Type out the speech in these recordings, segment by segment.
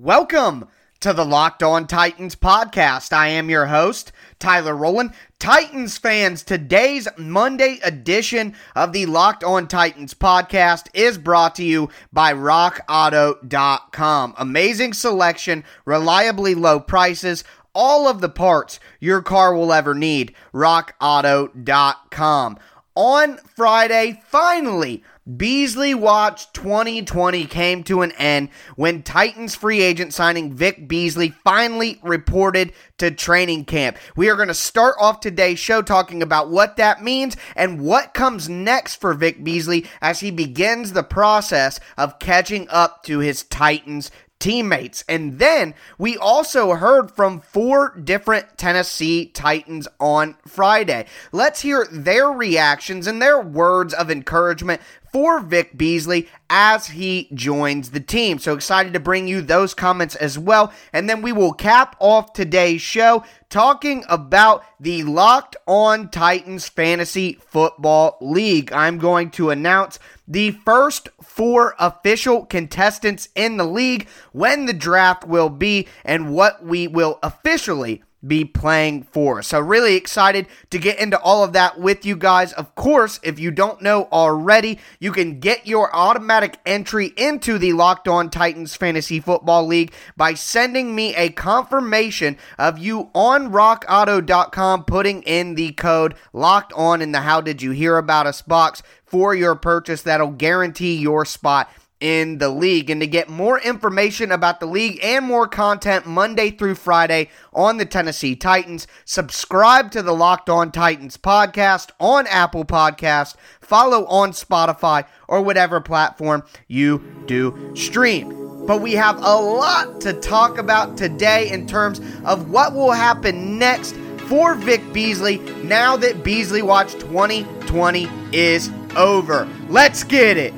Welcome to the Locked On Titans podcast. I am your host, Tyler Rowland. Titans fans, today's Monday edition of the Locked On Titans podcast is brought to you by RockAuto.com. Amazing selection, reliably low prices, all of the parts your car will ever need. RockAuto.com. On Friday, finally, Beasley Watch 2020 came to an end when Titans free agent signing Vic Beasley finally reported to training camp. We are going to start off today's show talking about what that means and what comes next for Vic Beasley as he begins the process of catching up to his Titans teammates. And then we also heard from four different Tennessee Titans on Friday. Let's hear their reactions and their words of encouragement for Vic Beasley as he joins the team. So excited to bring you those comments as well. And then we will cap off today's show talking about the Locked On Titans Fantasy Football League. I'm going to announce the first four official contestants in the league, when the draft will be, and what we will officially be playing for. So, really excited to get into all of that with you guys. Of course, if you don't know already, you can get your automatic entry into the Locked On Titans Fantasy Football League by sending me a confirmation of you on rockauto.com, putting in the code locked on in the How Did You Hear About Us box for your purchase. That'll guarantee your spot in the league. And to get more information about the league and more content Monday through Friday on the Tennessee Titans, subscribe to the Locked On Titans podcast on Apple Podcast, follow on Spotify or whatever platform you do stream. But we have a lot to talk about today in terms of what will happen next for Vic Beasley now that Beasley Watch 2020 is over. Let's get it.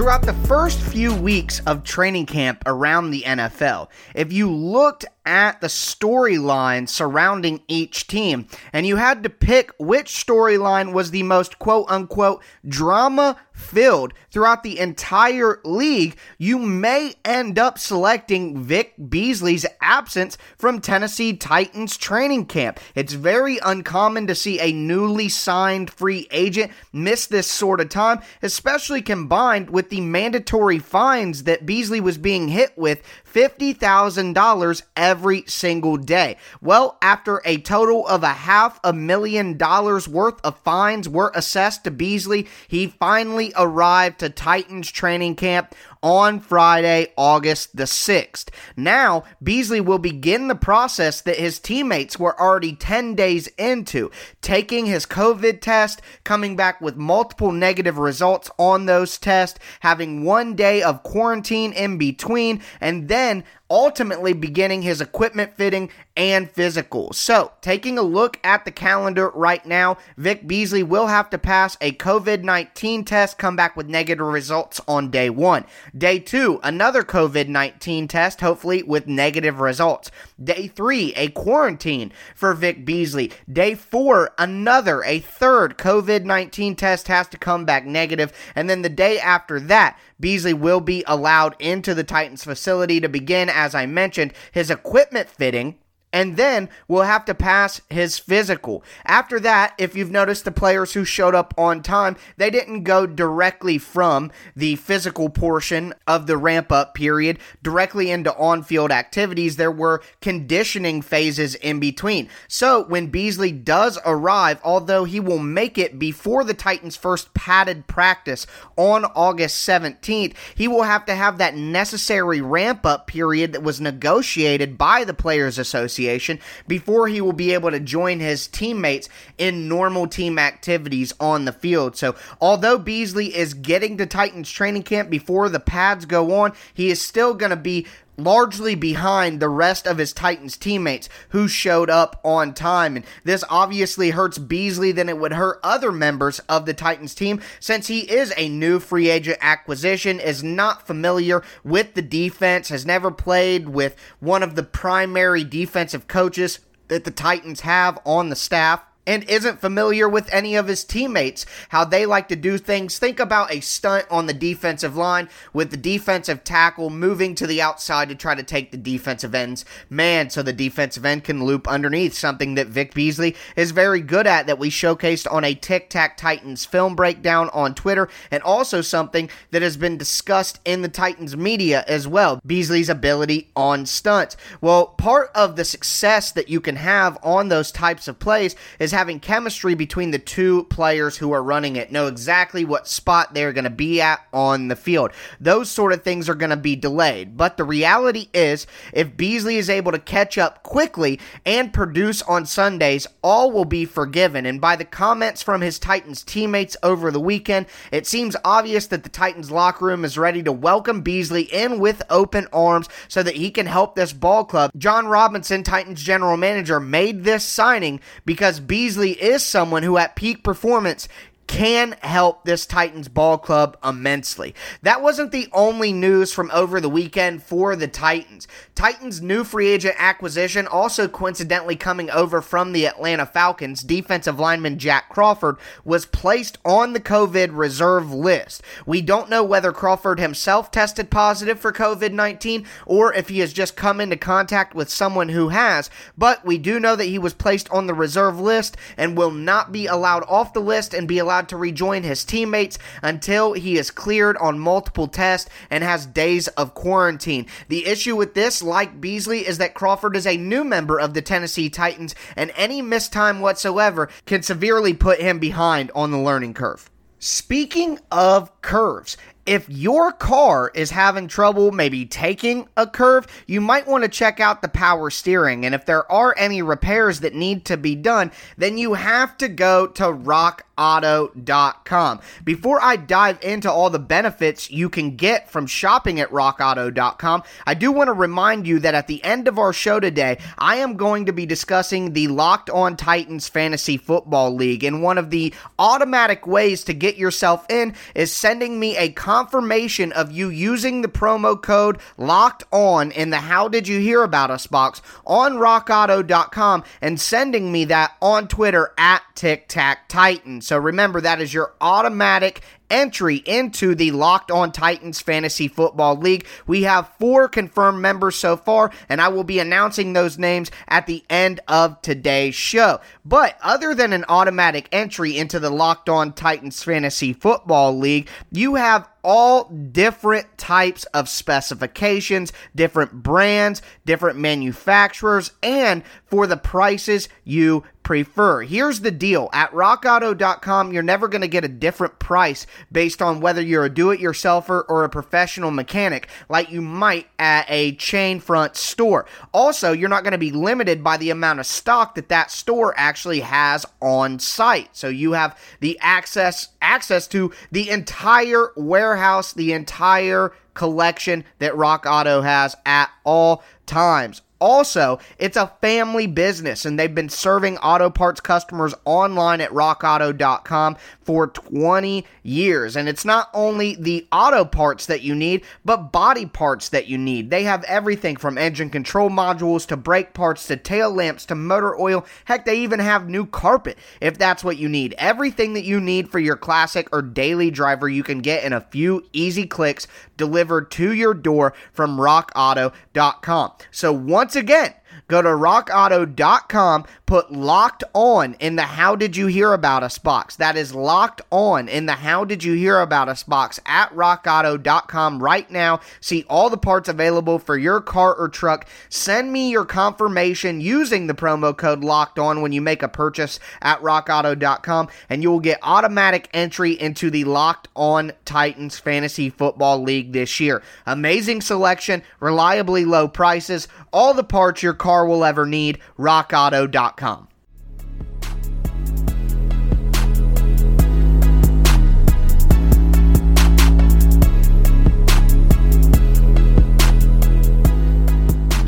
Throughout the first few weeks of training camp around the NFL, if you looked at the storyline surrounding each team, and you had to pick which storyline was the most quote unquote drama filled throughout the entire league, you may end up selecting Vic Beasley's absence from Tennessee Titans training camp. It's very uncommon to see a newly signed free agent miss this sort of time, especially combined with the mandatory fines that Beasley was being hit with $50,000 every single day. Well, after a total of a half a million dollars worth of fines were assessed to Beasley, he finally arrived to Titans training camp on Friday, August the 6th. Now, Beasley will begin the process that his teammates were already 10 days into, taking his COVID test, coming back with multiple negative results on those tests, having one day of quarantine in between, and then ultimately beginning his equipment fitting and physical. So, taking a look at the calendar right now, Vic Beasley will have to pass a COVID 19 test, come back with negative results on day one. Day two, another COVID 19 test, hopefully with negative results. Day three, a quarantine for Vic Beasley. Day four, another, a third COVID 19 test has to come back negative. And then the day after that, Beasley will be allowed into the Titans facility to begin, as I mentioned, his equipment fitting and then we'll have to pass his physical. After that, if you've noticed the players who showed up on time, they didn't go directly from the physical portion of the ramp up period directly into on field activities. There were conditioning phases in between. So when Beasley does arrive, although he will make it before the Titans' first padded practice on August 17th, he will have to have that necessary ramp up period that was negotiated by the Players Association Association before he will be able to join his teammates in normal team activities on the field. So, although Beasley is getting to Titans training camp before the pads go on, he is still going to be largely behind the rest of his Titans teammates who showed up on time. And this obviously hurts Beasley than it would hurt other members of the Titans team since he is a new free agent acquisition, is not familiar with the defense, has never played with one of the primary defensive coaches that the Titans have on the staff and isn't familiar with any of his teammates, how they like to do things. Think about a stunt on the defensive line with the defensive tackle moving to the outside to try to take the defensive ends man so the defensive end can loop underneath, something that Vic Beasley is very good at that we showcased on a Tic Tac Titans film breakdown on Twitter, and also something that has been discussed in the Titans media as well. Beasley's ability on stunts. Well, part of the success that you can have on those types of plays is having chemistry between the two players who are running it, know exactly what spot they're going to be at on the field. Those sort of things are going to be delayed. But the reality is, if Beasley is able to catch up quickly and produce on Sundays, all will be forgiven. And by the comments from his Titans teammates over the weekend, it seems obvious that the Titans locker room is ready to welcome Beasley in with open arms so that he can help this ball club. Jon Robinson, Titans general manager, made this signing because Beasley Beasley is someone who, at peak performance, can help this Titans ball club immensely. That wasn't the only news from over the weekend for the Titans. Titans' new free agent acquisition, also coincidentally coming over from the Atlanta Falcons, defensive lineman Jack Crawford, was placed on the COVID reserve list. We don't know whether Crawford himself tested positive for COVID 19 or if he has just come into contact with someone who has, but we do know that he was placed on the reserve list and will not be allowed off the list and be allowed to rejoin his teammates until he is cleared on multiple tests and has days of quarantine. The issue with this, like Beasley, is that Crawford is a new member of the Tennessee Titans, and any missed time whatsoever can severely put him behind on the learning curve. Speaking of curves, if your car is having trouble maybe taking a curve, you might want to check out the power steering. And if there are any repairs that need to be done, then you have to go to rockauto.com. Before I dive into all the benefits you can get from shopping at rockauto.com, I do want to remind you that at the end of our show today, I am going to be discussing the Locked On Titans Fantasy Football League. And one of the automatic ways to get yourself in is sending me a confirmation of you using the promo code locked on in the How Did You Hear About Us box on rockauto.com and sending me that on Twitter at Tic Tac Titan. So remember, that is your automatic entry into the Locked On Titans Fantasy Football League. We have four confirmed members so far, and I will be announcing those names at the end of today's show. But other than an automatic entry into the Locked On Titans Fantasy Football League, you have all different types of specifications, different brands, different manufacturers, and for the prices you prefer. Here's the deal at rockauto.com, you're never going to get a different price based on whether you're a do it yourselfer or a professional mechanic like you might at a chain front store. Also, you're not going to be limited by the amount of stock that that store actually has on site. So you have the access access to the entire warehouse, the entire collection that Rock Auto has at all times. Also, it's a family business and they've been serving auto parts customers online at rockauto.com for 20 years. And it's not only the auto parts that you need, but body parts that you need. They have everything from engine control modules to brake parts to tail lamps to motor oil. Heck, they even have new carpet if that's what you need. Everything that you need for your classic or daily driver you can get in a few easy clicks delivered to your door from rockauto.com. So once again, Go to rockauto.com, put locked on in the How Did You Hear About Us box. That is locked on in the How Did You Hear About Us box at rockauto.com right now. See all the parts available for your car or truck. Send me your confirmation using the promo code locked on when you make a purchase at rockauto.com, and you will get automatic entry into the Locked On Titans Fantasy Football League this year. Amazing selection, reliably low prices, all the parts your car car will ever need. RockAuto.com.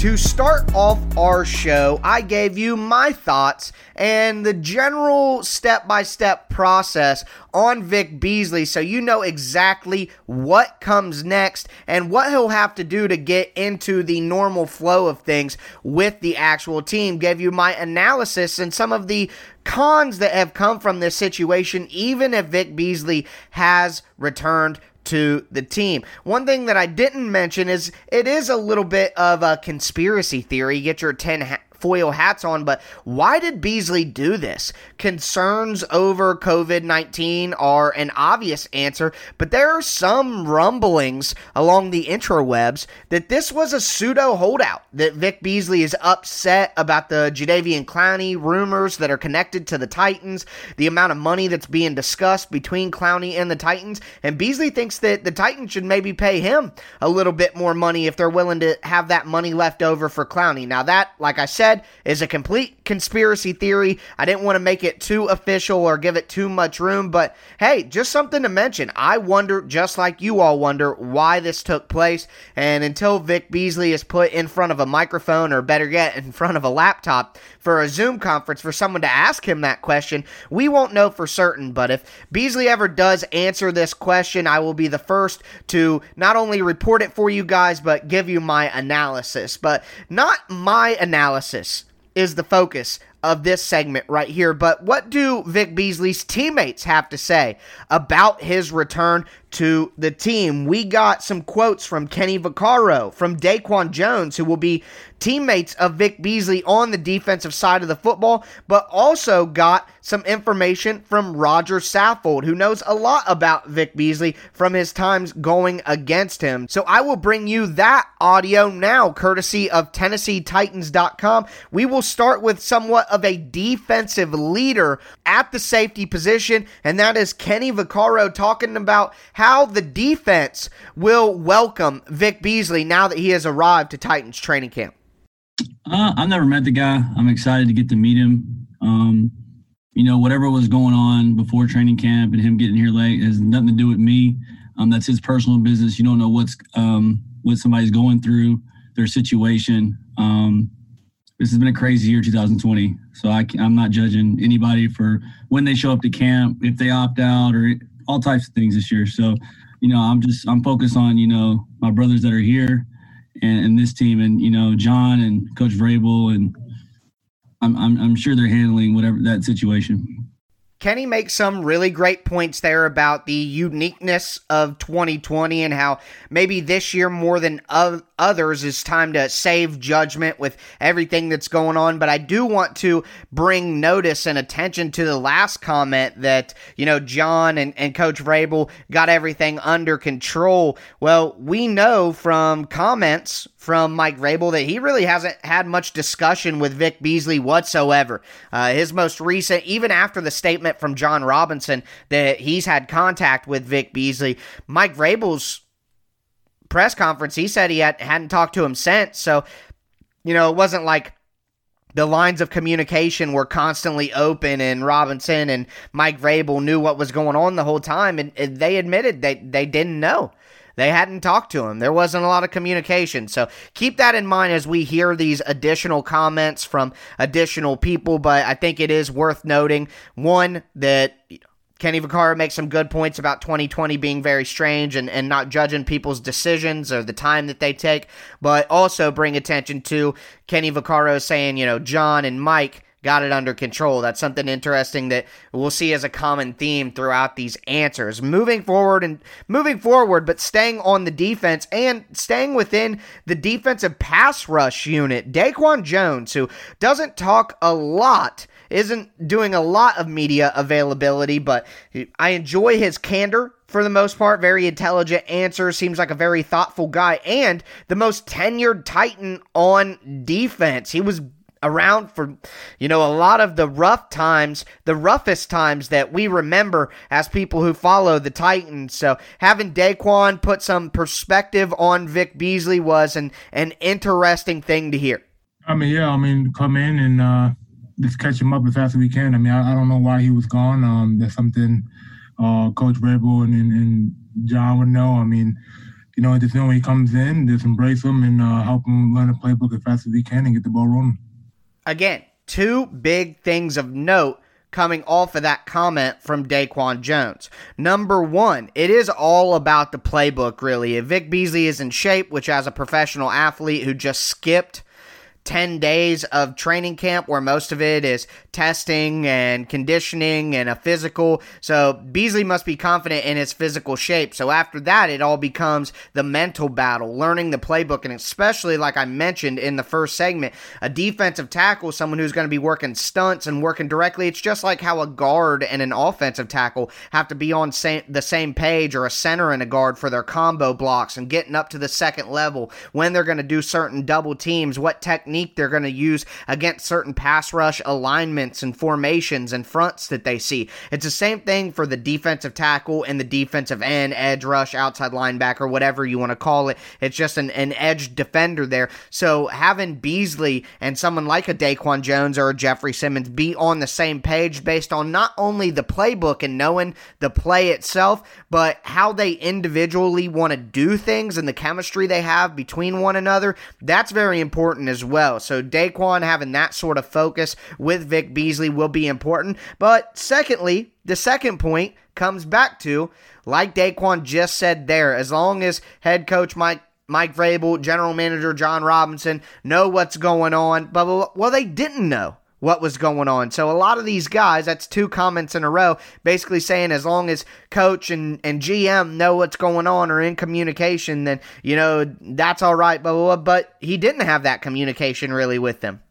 To start off our show, I gave you my thoughts and the general step by step process on Vic Beasley so you know exactly what comes next and what he'll have to do to get into the normal flow of things with the actual team. Gave you my analysis and some of the cons that have come from this situation, even if Vic Beasley has returned to the team. One thing that I didn't mention is it is a little bit of a conspiracy theory. Get your 10 ha- foil hats on, but why did Beasley do this? Concerns over COVID 19 are an obvious answer, but there are some rumblings along the intrawebs that this was a pseudo holdout, that Vic Beasley is upset about the Jadeveon Clowney rumors that are connected to the Titans, the amount of money that's being discussed between Clowney and the Titans, and Beasley thinks that the Titans should maybe pay him a little bit more money if they're willing to have that money left over for Clowney. Now, that, like I said, is a complete conspiracy theory. I didn't want to make it too official or give it too much room, but hey, just something to mention. I wonder, just like you all wonder, why this took place. And until Vic Beasley is put in front of a microphone, or better yet, in front of a laptop for a Zoom conference for someone to ask him that question, we won't know for certain. But if Beasley ever does answer this question, I will be the first to not only report it for you guys, but give you my analysis. But not my analysis is the focus of this segment right here. But what do Vic Beasley's teammates have to say about his return to the team? We got some quotes from Kenny Vaccaro, from Daquan Jones, who will be teammates of Vic Beasley on the defensive side of the football, but also got some information from Roger Saffold, who knows a lot about Vic Beasley from his times going against him. So I will bring you that audio now, courtesy of TennesseeTitans.com. We will start with somewhat of a defensive leader at the safety position, and that is Kenny Vaccaro talking about how the defense will welcome Vic Beasley now that he has arrived to Titans training camp. Uh, I've never met the guy. I'm excited to get to meet him. Um, you know, whatever was going on before training camp and him getting here late has nothing to do with me. Um, that's his personal business. You don't know what's um, what somebody's going through, their situation. Um, this has been a crazy year, 2020. So I, I'm not judging anybody for when they show up to camp, if they opt out, or all types of things this year. So, you know, I'm just I'm focused on you know my brothers that are here and, and this team, and you know Jon and Coach Vrabel, and I'm, I'm I'm sure they're handling whatever that situation. Kenny makes some really great points there about the uniqueness of 2020 and how maybe this year more than others is time to save judgment with everything that's going on. But I do want to bring notice and attention to the last comment that, you know, Jon and, and Coach Vrabel got everything under control. Well, we know from comments from Mike Vrabel that he really hasn't had much discussion with Vic Beasley whatsoever. Uh, his most recent, even after the statement from Jon Robinson that he's had contact with Vic Beasley, Mike Vrabel's press conference, he said he had, hadn't talked to him since. So, you know, it wasn't like the lines of communication were constantly open and Robinson and Mike Vrabel knew what was going on the whole time and, and they admitted they, they didn't know. They hadn't talked to him. There wasn't a lot of communication. So keep that in mind as we hear these additional comments from additional people. But I think it is worth noting one, that. Kenny Vaccaro makes some good points about 2020 being very strange and, and not judging people's decisions or the time that they take, but also bring attention to Kenny Vaccaro saying, you know, Jon and Mike got it under control. That's something interesting that we'll see as a common theme throughout these answers. Moving forward and moving forward, but staying on the defense and staying within the defensive pass rush unit. Daquan Jones, who doesn't talk a lot, isn't doing a lot of media availability, but I enjoy his candor for the most part. Very intelligent answer. Seems like a very thoughtful guy and the most tenured Titan on defense. He was around for, you know, a lot of the rough times, the roughest times that we remember as people who follow the Titans. So having Daquan put some perspective on Vic Beasley was an, an interesting thing to hear. I mean, yeah, I mean, come in and uh, just catch him up as fast as we can. I mean, I, I don't know why he was gone. Um, that's something uh, Coach Vrabel and, and, and Jon would know. I mean, you know, just know when he comes in, just embrace him and uh, help him learn the playbook as fast as he can and get the ball rolling. Again, two big things of note coming off of that comment from Daquan Jones. Number one, it is all about the playbook, really. If Vic Beasley is in shape, which as a professional athlete who just skipped 10 days of training camp where most of it is testing and conditioning and a physical. So Beasley must be confident in his physical shape. So after that, it all becomes the mental battle, learning the playbook, and especially like I mentioned in the first segment, a defensive tackle, someone who's going to be working stunts and working directly. It's just like how a guard and an offensive tackle have to be on same, the same page or a center and a guard for their combo blocks and getting up to the second level when they're going to do certain double teams, what technique technique they're going to use against certain pass rush alignments and formations and fronts that they see. It's the same thing for the defensive tackle and the defensive end, edge rush, outside linebacker, whatever you want to call it. It's just an, an edge defender there. So having Beasley and someone like a Daquan Jones or a Jeffery Simmons be on the same page based on not only the playbook and knowing the play itself, but how they individually want to do things and the chemistry they have between one another, that's very important as well well. So Daquan having that sort of focus with Vic Beasley will be important. But secondly, the second point comes back to, like Daquan just said there, as long as head coach Mike Mike Vrabel, general manager Jon Robinson know what's going on, but well, they didn't know what was going on. So a lot of these guys, that's two comments in a row, basically saying as long as coach and, and GM know what's going on or in communication, then, you know, that's all right, blah. But he didn't have that communication really with them.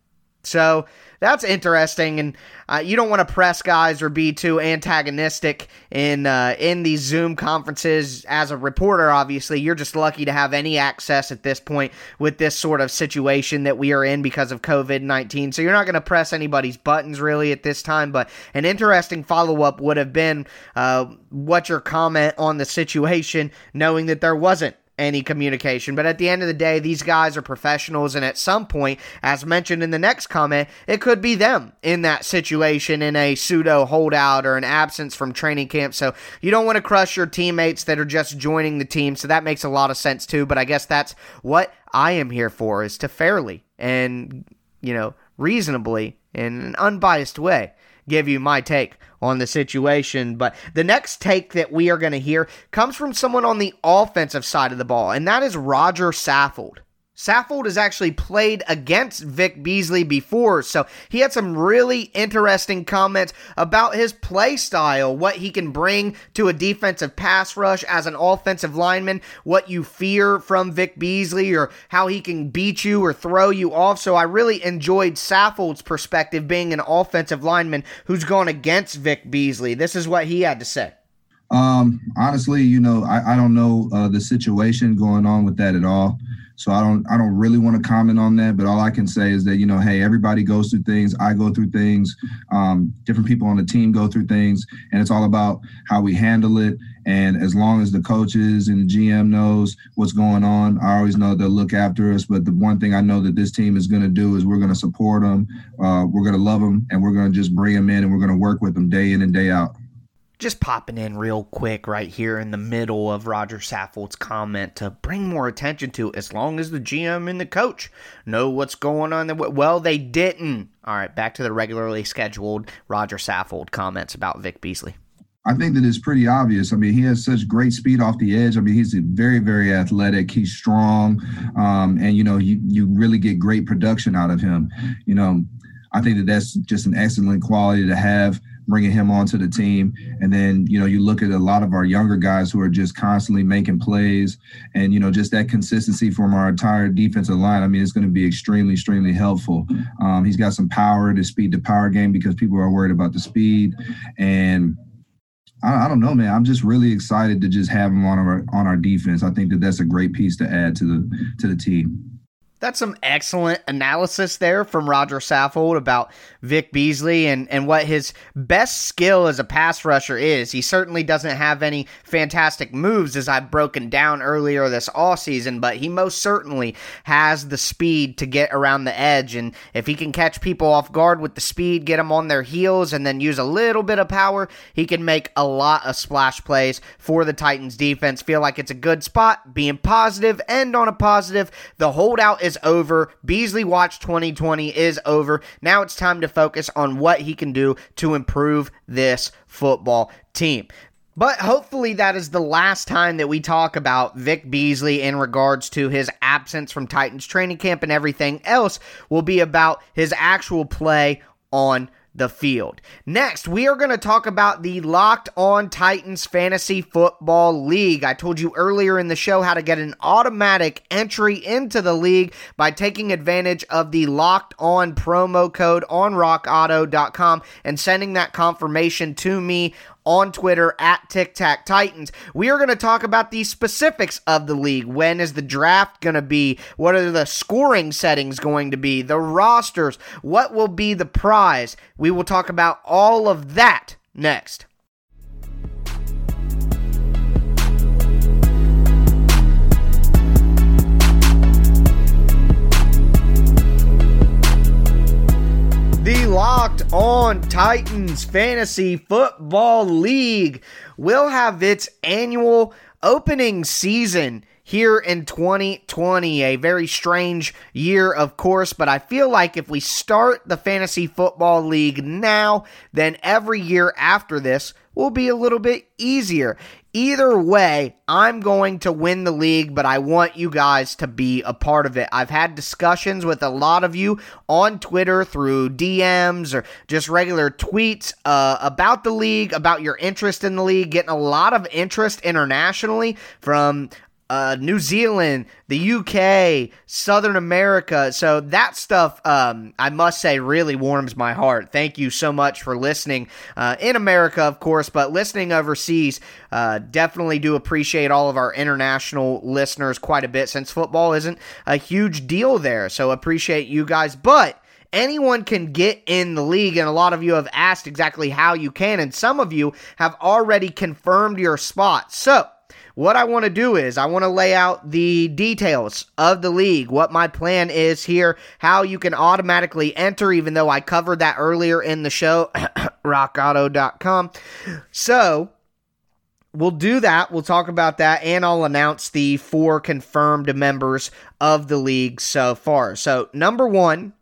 So that's interesting, and uh, you don't want to press guys or be too antagonistic in uh, in these Zoom conferences. As a reporter, obviously, you're just lucky to have any access at this point with this sort of situation that we are in because of COVID nineteen. So you're not going to press anybody's buttons really at this time. But an interesting follow up would have been uh, what your comment on the situation, knowing that there wasn't any communication. But at the end of the day, these guys are professionals, and at some point, as mentioned in the next comment, it could be them in that situation in a pseudo holdout or an absence from training camp. So you don't want to crush your teammates that are just joining the team. So that makes a lot of sense too. But I guess that's what I am here for is to fairly and, you know, reasonably in an unbiased way give you my take on the situation. But the next take that we are going to hear comes from someone on the offensive side of the ball, and that is Roger Saffold. Saffold has actually played against Vic Beasley before, so he had some really interesting comments about his play style, what he can bring to a defensive pass rush as an offensive lineman, what you fear from Vic Beasley, or how he can beat you or throw you off. So I really enjoyed Saffold's perspective being an offensive lineman who's gone against Vic Beasley. This is what he had to say. Um, honestly, you know, I, I don't know uh, the situation going on with that at all. So I don't I don't really want to comment on that, but all I can say is that you know, hey, everybody goes through things. I go through things. Um, different people on the team go through things, and it's all about how we handle it. And as long as the coaches and the GM knows what's going on, I always know they'll look after us. But the one thing I know that this team is going to do is we're going to support them, uh, we're going to love them, and we're going to just bring them in, and we're going to work with them day in and day out just popping in real quick right here in the middle of Roger Saffold's comment to bring more attention to as long as the GM and the coach know what's going on. Well, they didn't. All right, back to the regularly scheduled Roger Saffold comments about Vic Beasley. I think that it's pretty obvious. I mean, he has such great speed off the edge. I mean, he's very, very athletic. He's strong, um, and you know, you you really get great production out of him. You know, I think that that's just an excellent quality to have bringing him onto the team. And then, you know, you look at a lot of our younger guys who are just constantly making plays and, you know, just that consistency from our entire defensive line. I mean, it's going to be extremely, extremely helpful. Um, he's got some power to speed the power game because people are worried about the speed. And, I, don't know, man. I'm just really excited to just have him on our on our defense. I think that that's a great piece to add to the to the team. That's some excellent analysis there from Roger Saffold about Vic Beasley and, and what his best skill as a pass rusher is. He certainly doesn't have any fantastic moves, as I've broken down earlier this all season, but he most certainly has the speed to get around the edge. And if he can catch people off guard with the speed, get them on their heels, and then use a little bit of power, he can make a lot of splash plays for the Titans defense. Feel like it's a good spot, being positive, and on a positive. The holdout is is over. Beasley Watch 2020 is over. Now it's time to focus on what he can do to improve this football team. But hopefully, that is the last time that we talk about Vic Beasley in regards to his absence from Titans training camp and everything else will be about his actual play on the field. Next, we are going to talk about the Locked On Titans Fantasy Football League. I told you earlier in the show how to get an automatic entry into the league by taking advantage of the Locked On promo code on rockauto.com and sending that confirmation to me on Twitter at Tic Tac Titans. We are going to talk about the specifics of the league. When is the draft going to be? What are the scoring settings going to be? The rosters? What will be the prize? We will talk about all of that next. The Locked On Titans Fantasy Football League will have its annual opening season here in 2020. A very strange year, of course, but I feel like if we start the Fantasy Football League now, then every year after this will be a little bit easier. Either way, I'm going to win the league, but I want you guys to be a part of it. I've had discussions with a lot of you on Twitter through DMs or just regular tweets uh, about the league, about your interest in the league, getting a lot of interest internationally from uh, New Zealand, the UK, Southern America. So that stuff, um, I must say, really warms my heart. Thank you so much for listening uh, in America, of course, but listening overseas. Uh, definitely do appreciate all of our international listeners quite a bit since football isn't a huge deal there. So appreciate you guys. But anyone can get in the league, and a lot of you have asked exactly how you can, and some of you have already confirmed your spot. So, what I want to do is I want to lay out the details of the league, what my plan is here, how you can automatically enter, even though I covered that earlier in the show, rockauto.com. So, we'll do that. We'll talk about that, and I'll announce the four confirmed members of the league so far. So, number one,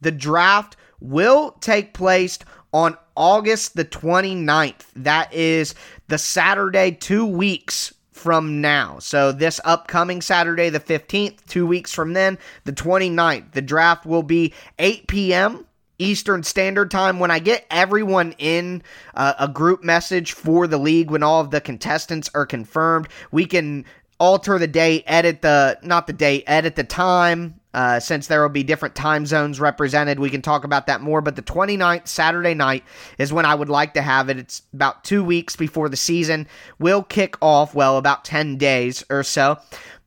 the draft will take place on August the 29th. That is the Saturday, two weeks from now. So, this upcoming Saturday, the 15th, two weeks from then, the 29th. The draft will be 8 p.m. Eastern Standard Time. When I get everyone in uh, a group message for the league, when all of the contestants are confirmed, we can alter the date, edit the, not the date, edit the time, uh, since there will be different time zones represented, we can talk about that more. But the 29th, Saturday night, is when I would like to have it. It's about two weeks before the season will kick off. Well, about 10 days or so.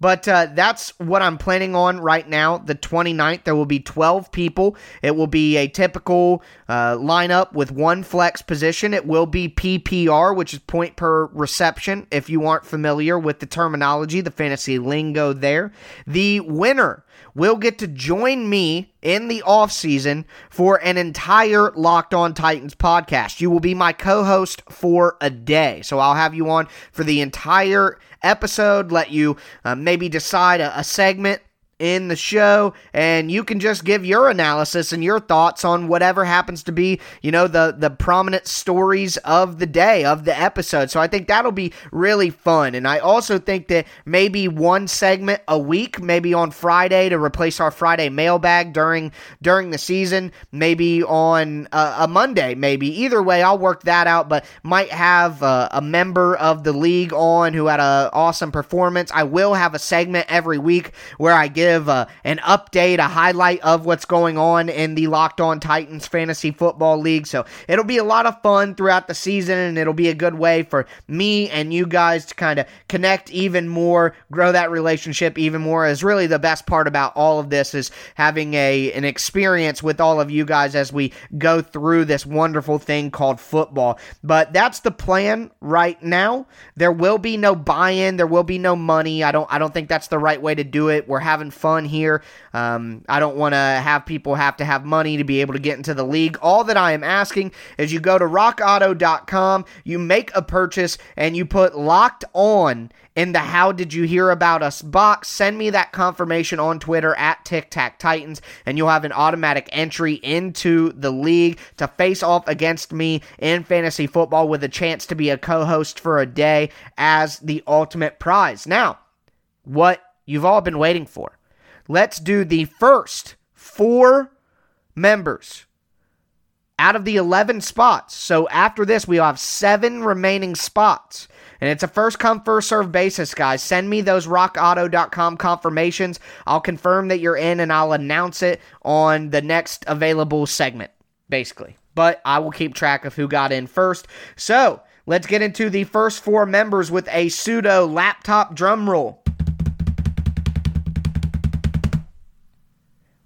But uh, that's what I'm planning on right now. The 29th, there will be 12 people. It will be a typical uh, lineup with one flex position. It will be PPR, which is point per reception, if you aren't familiar with the terminology, the fantasy lingo there. The winner will get to join me in the off season for an entire Locked On Titans podcast. You will be my co-host for a day. So I'll have you on for the entire episode, let you uh, maybe decide a, a segment in the show and you can just give your analysis and your thoughts on whatever happens to be, you know, the the prominent stories of the day of the episode. So I think that'll be really fun. And I also think that maybe one segment a week, maybe on Friday to replace our Friday mailbag during during the season, maybe on uh, a Monday, maybe. Either way, I'll work that out, but might have uh, a member of the league on who had an awesome performance. I will have a segment every week where I give give uh, an update, a highlight of what's going on in the Locked On Titans Fantasy Football League. So it'll be a lot of fun throughout the season, and it'll be a good way for me and you guys to kind of connect even more, grow that relationship even more. Is really the best part about all of this is having a an experience with all of you guys as we go through this wonderful thing called football. But that's the plan right now. There will be no buy-in. There will be no money. I don't. I don't think that's the right way to do it. We're having fun here. Um, I don't want to have people have to have money to be able to get into the league. All that I am asking is you go to rockauto.com, you make a purchase, and you put locked on in the How Did You Hear About Us box. Send me that confirmation on Twitter at Tic Tac Titans, and you'll have an automatic entry into the league to face off against me in fantasy football with a chance to be a co host for a day as the ultimate prize. Now, what you've all been waiting for. Let's do the first four members out of the 11 spots. So after this, we have seven remaining spots. And it's a first come, first serve basis, guys. Send me those rockauto.com confirmations. I'll confirm that you're in and I'll announce it on the next available segment, basically. But I will keep track of who got in first. So let's get into the first four members with a pseudo laptop drum roll.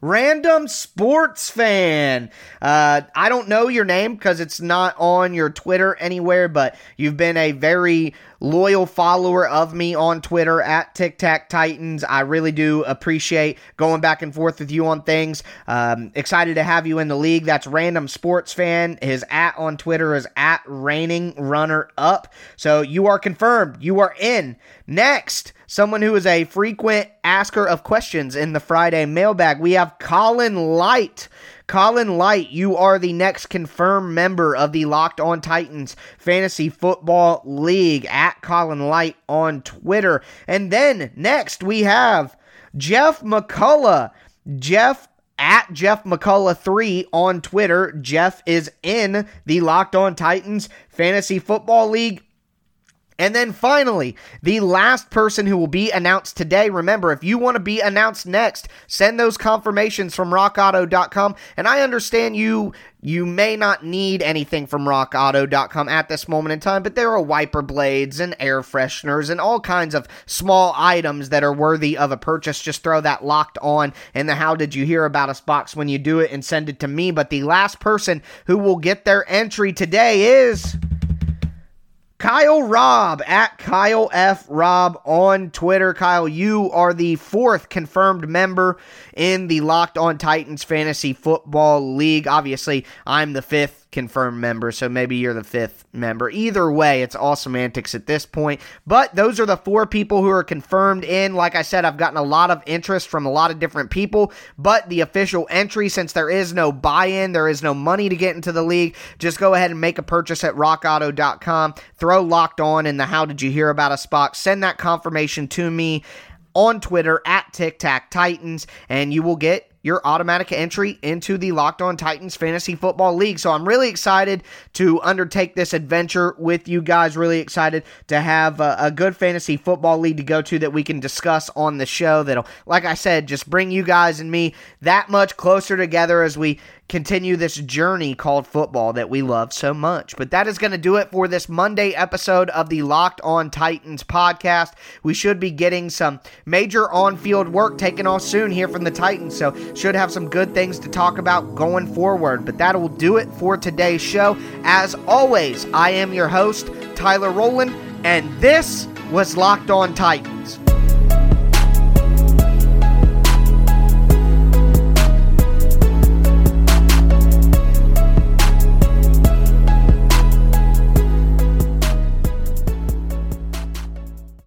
Random sports fan. Uh, I don't know your name because it's not on your Twitter anywhere, but you've been a very loyal follower of me on Twitter at Tic Tac Titans. I really do appreciate going back and forth with you on things. Um, excited to have you in the league. That's Random Sports Fan. His at on Twitter is at Raining Runner Up. So you are confirmed. You are in. Next, someone who is a frequent asker of questions in the Friday mailbag. We have Colin Light. Colin Light, you are the next confirmed member of the Locked On Titans Fantasy Football League at Colin Light on Twitter. And then next we have Jeff McCullough. Jeff at Jeff McCullough 3 on Twitter. Jeff is in the Locked On Titans Fantasy Football League. And then finally, the last person who will be announced today. Remember, if you want to be announced next, send those confirmations from rockauto.com. And I understand you you may not need anything from rockauto.com at this moment in time, but there are wiper blades and air fresheners and all kinds of small items that are worthy of a purchase. Just throw that locked on in the how did you hear about us box when you do it and send it to me. But the last person who will get their entry today is Kyle Robb at Kyle F. Robb on Twitter. Kyle, you are the fourth confirmed member in the Locked On Titans Fantasy Football League. Obviously, I'm the fifth confirmed member, so maybe you're the fifth member. Either way, it's all semantics at this point. But those are the four people who are confirmed in. Like I said, I've gotten a lot of interest from a lot of different people, but the official entry, since there is no buy in, there is no money to get into the league, just go ahead and make a purchase at rockauto.com. Throw locked on in the How Did You Hear About Us box. Send that confirmation to me on Twitter at Tic Tac Titans, and you will get your automatic entry into the Locked On Titans Fantasy Football League. So I'm really excited to undertake this adventure with you guys. Really excited to have a, a, good fantasy football league to go to that we can discuss on the show. That'll, like I said, just bring you guys and me that much closer together as we continue this journey called football that we love so much. But that is going to do it for this Monday episode of the Locked On Titans podcast. We should be getting some major on field work taken off soon here from the Titans, so should have some good things to talk about going forward. But that will do it for today's show. As always, I am your host, Tyler Rowland, and this was Locked On Titans.